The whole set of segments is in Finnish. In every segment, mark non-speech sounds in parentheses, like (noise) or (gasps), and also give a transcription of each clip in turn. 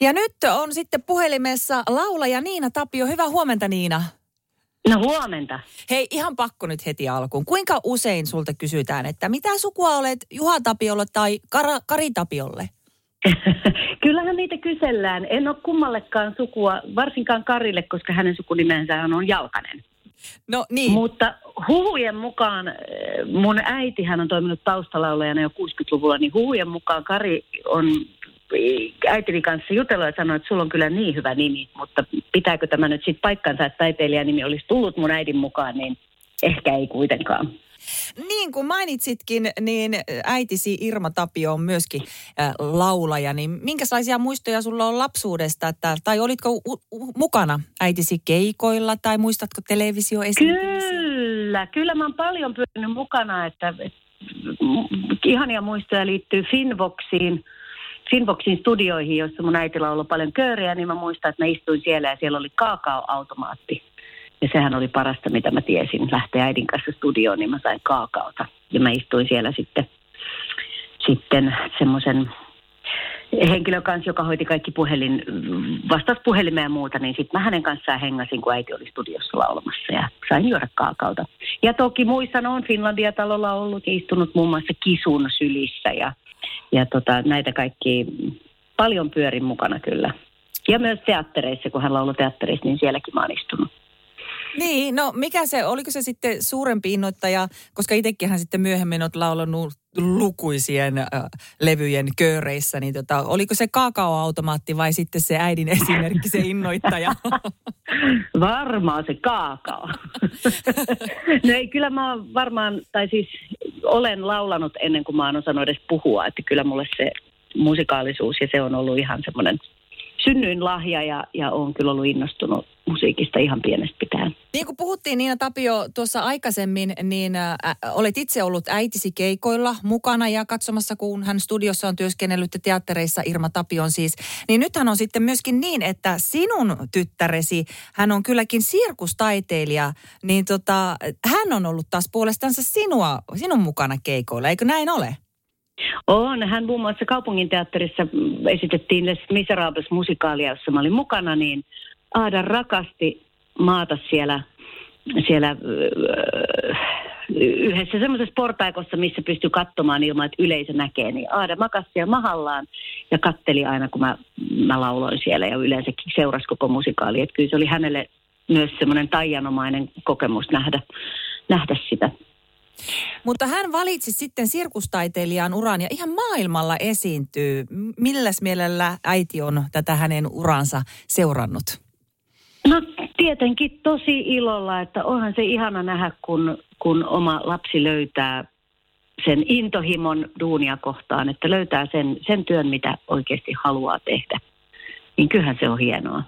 Ja nyt on sitten puhelimessa laulaja Niina Tapio. Hyvää huomenta Niina. No huomenta. Hei, ihan pakko nyt heti alkuun. Kuinka usein sulta kysytään, että mitä sukua olet Juha Tapiolle tai Kara, Kari Tapiolle? (laughs) Kyllähän niitä kysellään. En ole kummallekaan sukua, varsinkaan Karille, koska hänen sukunimensä on Jalkanen. No niin. Mutta huhujen mukaan, eh, mun äiti hän on toiminut taustalaulajana jo 60-luvulla, niin huhujen mukaan Kari on äitini kanssa jutella ja sanoa, että sulla on kyllä niin hyvä nimi, mutta pitääkö tämä nyt sitten paikkansa, että taiteilijanimi olisi tullut mun äidin mukaan, niin ehkä ei kuitenkaan. Niin kuin mainitsitkin, niin äitisi Irma Tapio on myöskin äh, laulaja. Niin minkälaisia muistoja sulla on lapsuudesta? Että, tai olitko u- u- mukana äitisi keikoilla tai muistatko televisio Kyllä, kyllä mä oon paljon pyrinyt mukana. Että, että ihania muistoja liittyy Finvoxiin, Finvoxin studioihin, joissa mun äiti lauloi paljon kööriä, niin mä muistan, että mä istuin siellä ja siellä oli kaakaoautomaatti. Ja sehän oli parasta, mitä mä tiesin. Lähteä äidin kanssa studioon, niin mä sain kaakaota. Ja mä istuin siellä sitten, sitten semmoisen henkilön kanssa, joka hoiti kaikki puhelin, vastasi puhelimeen ja muuta, niin sitten mä hänen kanssaan hengasin, kun äiti oli studiossa laulamassa ja sain juoda kaakaota. Ja toki muistan, on Finlandia-talolla ollut ja istunut muun muassa Kisun sylissä ja, ja tota, näitä kaikki paljon pyörin mukana kyllä. Ja myös teattereissa, kun hän lauloi teattereissa, niin sielläkin mä oon istunut. Niin, no mikä se, oliko se sitten suurempi innoittaja, koska itsekin hän sitten myöhemmin olet laulanut lukuisien äh, levyjen kööreissä, niin tota, oliko se kaakaoautomaatti vai sitten se äidin (laughs) esimerkki, se innoittaja? (laughs) Varmaan se kaakao. (laughs) no ei, kyllä mä varmaan, tai siis olen laulanut ennen kuin mä oon osannut edes puhua, että kyllä mulle se musikaalisuus ja se on ollut ihan semmoinen synnyin lahja ja, ja olen kyllä ollut innostunut musiikista ihan pienestä pitäen. Niin kuin puhuttiin Niina Tapio tuossa aikaisemmin, niin ä, olet itse ollut äitisi keikoilla mukana ja katsomassa, kun hän studiossa on työskennellyt teattereissa, Irma Tapion siis. Niin nythän on sitten myöskin niin, että sinun tyttäresi, hän on kylläkin sirkustaiteilija, niin tota, hän on ollut taas puolestansa sinua, sinun mukana keikoilla, eikö näin ole? On. Hän muun muassa kaupunginteatterissa esitettiin Les Miserables musikaalia, jossa mä olin mukana, niin Aada rakasti maata siellä, siellä yhdessä semmoisessa portaikossa, missä pystyy katsomaan ilman, että yleisö näkee. Niin Aada makasi siellä mahallaan ja katteli aina, kun mä, mä lauloin siellä ja yleensäkin seurasi koko musikaali. Että kyllä se oli hänelle myös semmoinen taianomainen kokemus nähdä, nähdä sitä. Mutta hän valitsi sitten sirkustaiteilijan uran ja ihan maailmalla esiintyy. Milläs mielellä äiti on tätä hänen uransa seurannut? No tietenkin tosi ilolla, että onhan se ihana nähdä, kun, kun oma lapsi löytää sen intohimon duunia kohtaan, että löytää sen, sen työn, mitä oikeasti haluaa tehdä. Niin kyllähän se on hienoa.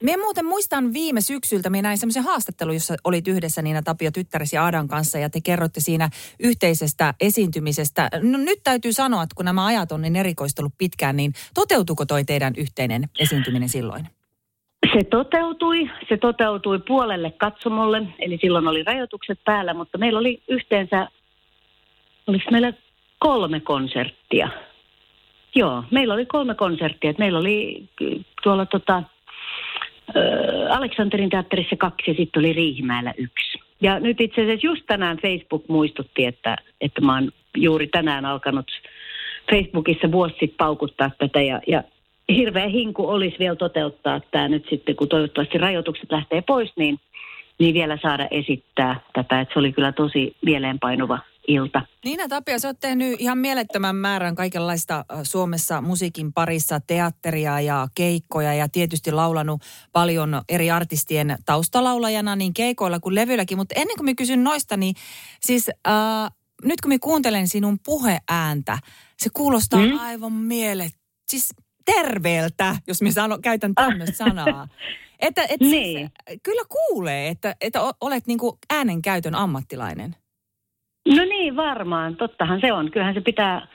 Me muuten muistan viime syksyltä, minä näin semmoisen haastattelun, jossa olit yhdessä Niina Tapio tyttäresi Aadan kanssa ja te kerrotte siinä yhteisestä esiintymisestä. No nyt täytyy sanoa, että kun nämä ajat on niin erikoistellut pitkään, niin toteutuko toi teidän yhteinen esiintyminen silloin? Se toteutui. Se toteutui puolelle katsomolle, eli silloin oli rajoitukset päällä, mutta meillä oli yhteensä, oliko meillä kolme konserttia. Joo, meillä oli kolme konserttia. Meillä oli tuolla tota, Aleksanterin teatterissa kaksi ja sitten oli Riihimäellä yksi. Ja nyt itse asiassa just tänään Facebook muistutti, että, että mä oon juuri tänään alkanut Facebookissa vuosi sitten paukuttaa tätä ja, ja hirveä hinku olisi vielä toteuttaa tämä nyt sitten, kun toivottavasti rajoitukset lähtee pois, niin, niin vielä saada esittää tätä. Että se oli kyllä tosi mieleenpainuva ilta. Niina Tapio, sä oot tehnyt ihan mielettömän määrän kaikenlaista Suomessa musiikin parissa, teatteria ja keikkoja ja tietysti laulanut paljon eri artistien taustalaulajana niin keikoilla kuin levyilläkin. Mutta ennen kuin mä kysyn noista, niin siis äh, nyt kun mä kuuntelen sinun puheääntä, se kuulostaa mm. aivan mielet, siis terveeltä, jos mä sano, käytän tämmöistä sanaa. Että, et niin. siis, kyllä kuulee, että, että olet niinku äänenkäytön ammattilainen. No niin, varmaan. Tottahan se on. Kyllähän se pitää,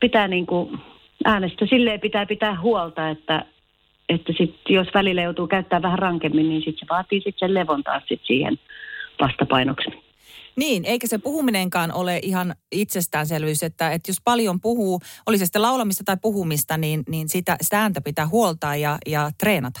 pitää niin kuin äänestä silleen pitää pitää huolta, että, että sit, jos välillä joutuu käyttämään vähän rankemmin, niin sit se vaatii sitten sen levon taas sit siihen vastapainoksi. Niin, eikä se puhuminenkaan ole ihan itsestäänselvyys, että, että jos paljon puhuu, oli se sitten laulamista tai puhumista, niin, niin sitä, sitä ääntä pitää huoltaa ja, ja treenata.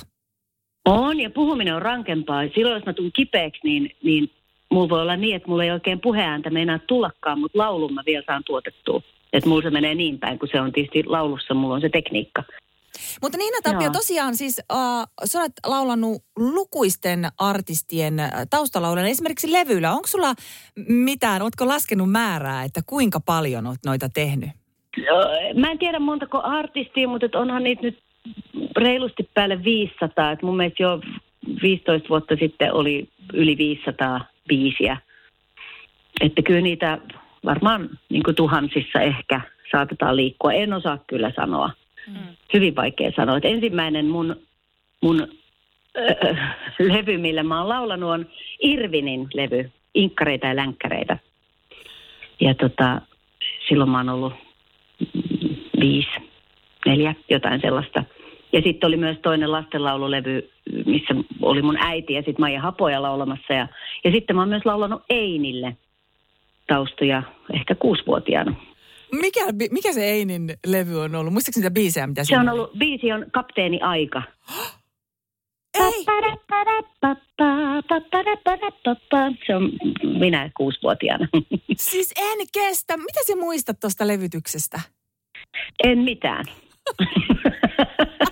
On, ja puhuminen on rankempaa. Silloin, jos mä tuun kipeäksi, niin, niin mulla voi olla niin, että mulla ei oikein puheääntä meinaa tullakaan, mutta laulun mä vielä saan tuotettua. Että mulla se menee niin päin, kun se on tietysti laulussa, mulla on se tekniikka. Mutta Niina Tapio, Joo. tosiaan siis uh, sä olet laulanut lukuisten artistien taustalauluja, esimerkiksi levyllä. Onko sulla mitään, ootko laskenut määrää, että kuinka paljon oot noita tehnyt? Mä en tiedä montako artistia, mutta onhan niitä nyt reilusti päälle 500. Et mun mielestä jo 15 vuotta sitten oli yli 500 biisiä. Että kyllä niitä varmaan niin tuhansissa ehkä saatetaan liikkua. En osaa kyllä sanoa. Mm. Hyvin vaikea sanoa. Että ensimmäinen mun, mun äh, levy, millä mä oon laulanut, on Irvinin levy, Inkkareita ja länkkäreitä. Ja tota, silloin mä oon ollut viisi, neljä, jotain sellaista. Ja sitten oli myös toinen lastenlaululevy, missä oli mun äiti ja sitten Maija Hapoja laulamassa. Ja, ja sitten mä oon myös laulanut Einille taustoja ehkä kuusivuotiaana. Mikä, mikä se Einin levy on ollut? Muistatko niitä biisejä, mitä Se on ollut, biisi on Kapteeni Aika. (gasps) Ei. Se on minä kuusivuotiaana. (laughs) Siis en kestä. Mitä sä muistat tuosta levytyksestä? En mitään. (laughs)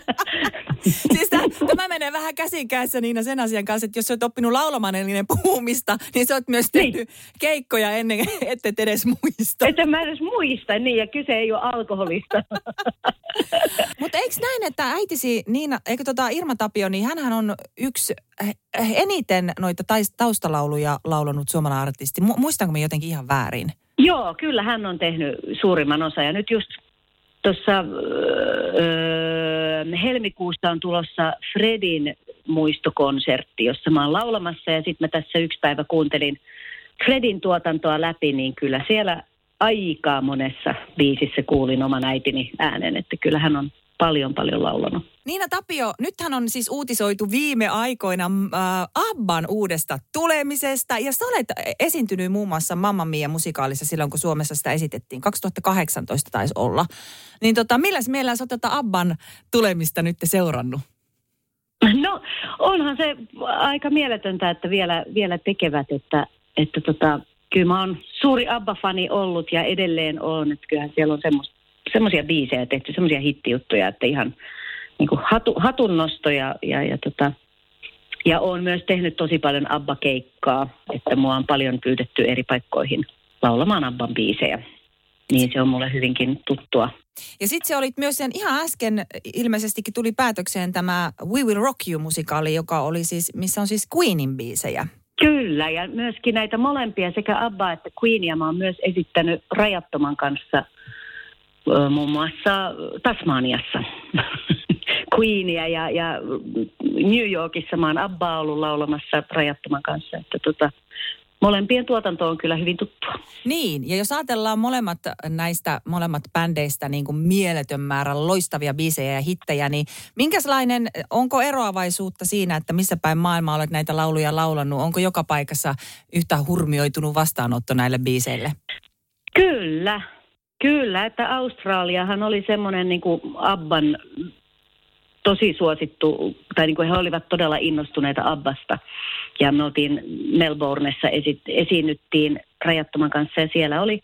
(laughs) siis tämä menee vähän käsin kädessä Niina sen asian kanssa, että jos sä oot oppinut laulamaan ennen puhumista, niin sä oot myös niin. tehnyt niin. keikkoja ennen, (laughs) ette edes muista. Että mä edes muista, niin, ja kyse ei ole alkoholista. (laughs) Mutta eikö näin, että äitisi Niina, eikö tota Irma Tapio, niin hänhän on yksi eniten noita taustalauluja laulanut suomalainen artisti. Muistanko me jotenkin ihan väärin? Joo, kyllä hän on tehnyt suurimman osa ja nyt just tuossa öö, helmikuussa on tulossa Fredin muistokonsertti, jossa mä oon laulamassa ja sitten mä tässä yksi päivä kuuntelin Fredin tuotantoa läpi, niin kyllä siellä aikaa monessa biisissä kuulin oman äitini äänen, että kyllä hän on paljon paljon laulanut. Niina Tapio, nythän on siis uutisoitu viime aikoina äh, Abban uudesta tulemisesta ja sä olet esiintynyt muun muassa Mamma Mia musikaalissa silloin, kun Suomessa sitä esitettiin. 2018 taisi olla. Niin tota, milläs mielellä sä tätä Abban tulemista nyt seurannut? No onhan se aika mieletöntä, että vielä, vielä tekevät, että, että tota, kyllä mä oon suuri Abba-fani ollut ja edelleen on, että kyllähän siellä on semmoisia biisejä tehty, semmoisia hittijuttuja, että ihan niin kuin hatu, hatunnostoja ja, ja, tota, ja olen myös tehnyt tosi paljon Abba-keikkaa, että mua on paljon pyydetty eri paikkoihin laulamaan Abban biisejä. Niin se on mulle hyvinkin tuttua. Ja sitten se olit myös sen ihan äsken ilmeisestikin tuli päätökseen tämä We Will Rock You-musikaali, joka oli siis, missä on siis Queenin biisejä. Kyllä, ja myöskin näitä molempia, sekä Abba että Queenia, mä oon myös esittänyt Rajattoman kanssa – muun muassa Tasmaniassa (laughs) Queenia ja, ja New Yorkissa mä oon Abbaa ollut laulamassa rajattoman kanssa. Että tota, molempien tuotanto on kyllä hyvin tuttua. Niin, ja jos ajatellaan molemmat näistä molemmat bändeistä niin kuin mieletön määrä loistavia biisejä ja hittejä, niin minkälainen, onko eroavaisuutta siinä, että missä päin maailmaa olet näitä lauluja laulanut? Onko joka paikassa yhtä hurmioitunut vastaanotto näille biiseille? Kyllä, Kyllä, että Australiahan oli semmoinen niin kuin Abban tosi suosittu, tai niin kuin he olivat todella innostuneita Abbasta. Ja me oltiin Melbourneessa, esi- esiinnyttiin Rajattoman kanssa ja siellä oli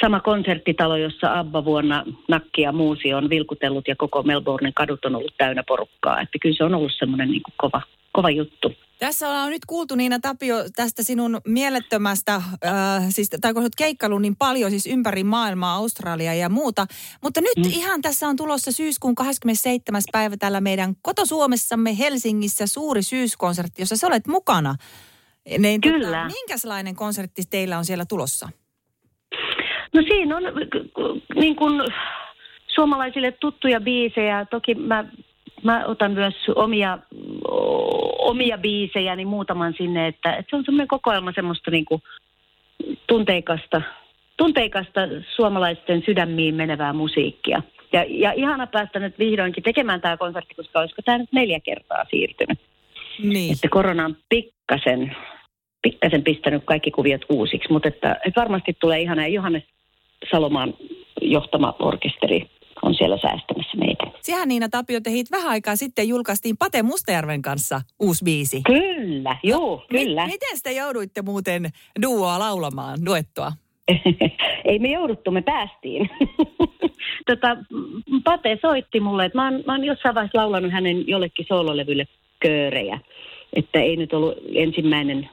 sama konserttitalo, jossa Abba vuonna Nakki ja Muusi on vilkutellut ja koko Melbournen kadut on ollut täynnä porukkaa. Että kyllä se on ollut semmoinen niin kova, kova juttu. Tässä ollaan nyt kuultu Niina Tapio tästä sinun mielettömästä, äh, siis, tai kun olet keikkailu niin paljon siis ympäri maailmaa, Australia ja muuta. Mutta nyt mm. ihan tässä on tulossa syyskuun 27. päivä täällä meidän kotosuomessamme Helsingissä suuri syyskonsertti, jossa sä olet mukana. Niin, tota, Kyllä. Tota, minkälainen konsertti teillä on siellä tulossa? No siinä on niin kuin suomalaisille tuttuja biisejä. Toki mä, mä otan myös omia omia biisejä, niin muutaman sinne, että, että se on semmoinen kokoelma semmoista niin kuin tunteikasta, tunteikasta suomalaisten sydämiin menevää musiikkia. Ja, ja ihana päästä nyt vihdoinkin tekemään tämä konsertti, koska olisiko tämä nyt neljä kertaa siirtynyt. Niin. Että korona on pikkasen pikkasen pistänyt kaikki kuviot uusiksi, mutta että, että varmasti tulee ihana. Ja Johannes Salomaan johtama orkesteri on siellä säästämässä meitä. Sehän Niina Tapio tehit vähän aikaa sitten julkaistiin Pate Mustajärven kanssa uusi biisi. Kyllä, joo, no, kyllä. Mi- miten te jouduitte muuten duoa laulamaan, duettoa? (laughs) Ei me jouduttu, me päästiin. (laughs) tota, Pate soitti mulle, että mä oon, mä oon jossain vaiheessa laulanut hänen jollekin soololevylle köörejä. Että ei nyt ollut ensimmäinen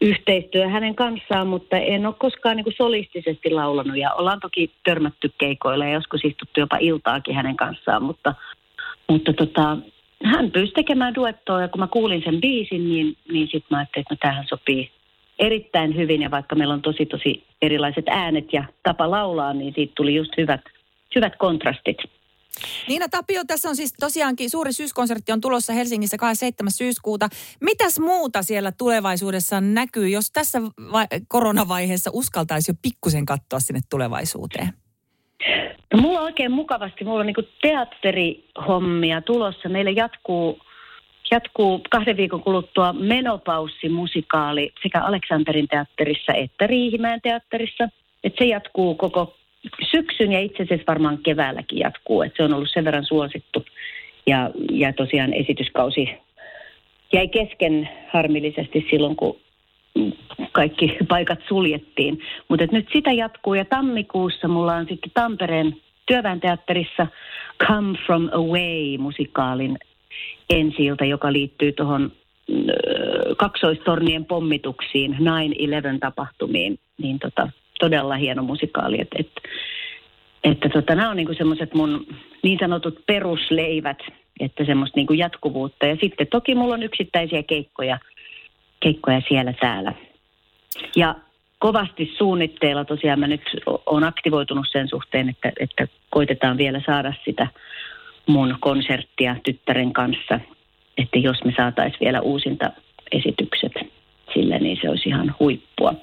yhteistyö hänen kanssaan, mutta en ole koskaan niin kuin solistisesti laulanut. Ja ollaan toki törmätty keikoilla ja joskus istuttu jopa iltaakin hänen kanssaan, mutta, mutta tota, hän pyysi tekemään duettoa ja kun mä kuulin sen biisin, niin, niin sitten mä ajattelin, että no tämähän sopii erittäin hyvin ja vaikka meillä on tosi tosi erilaiset äänet ja tapa laulaa, niin siitä tuli just hyvät, hyvät kontrastit. Niina Tapio, tässä on siis tosiaankin suuri syyskonsertti on tulossa Helsingissä 27. syyskuuta. Mitäs muuta siellä tulevaisuudessa näkyy, jos tässä va- koronavaiheessa uskaltaisi jo pikkusen katsoa sinne tulevaisuuteen? No mulla on oikein mukavasti, mulla on niin teatterihommia tulossa. Meillä jatkuu, jatkuu kahden viikon kuluttua menopaussi-musikaali sekä Aleksanterin teatterissa että Riihimäen teatterissa. Et se jatkuu koko syksyn ja itse asiassa varmaan keväälläkin jatkuu. Et se on ollut sen verran suosittu. Ja, ja tosiaan esityskausi jäi kesken harmillisesti silloin, kun kaikki (laughs) paikat suljettiin. Mutta nyt sitä jatkuu ja tammikuussa mulla on sitten Tampereen työväenteatterissa Come From Away-musikaalin ensi joka liittyy tuohon kaksoistornien pommituksiin, 9-11-tapahtumiin. Niin tota, todella hieno musikaali. Että, että, että tota, nämä on niinku semmoiset mun niin sanotut perusleivät, että semmoista niinku jatkuvuutta. Ja sitten toki mulla on yksittäisiä keikkoja, keikkoja siellä täällä. Ja kovasti suunnitteilla tosiaan mä nyt olen aktivoitunut sen suhteen, että, että koitetaan vielä saada sitä mun konserttia tyttären kanssa. Että jos me saataisiin vielä uusinta esitykset sillä, niin se olisi ihan huippua.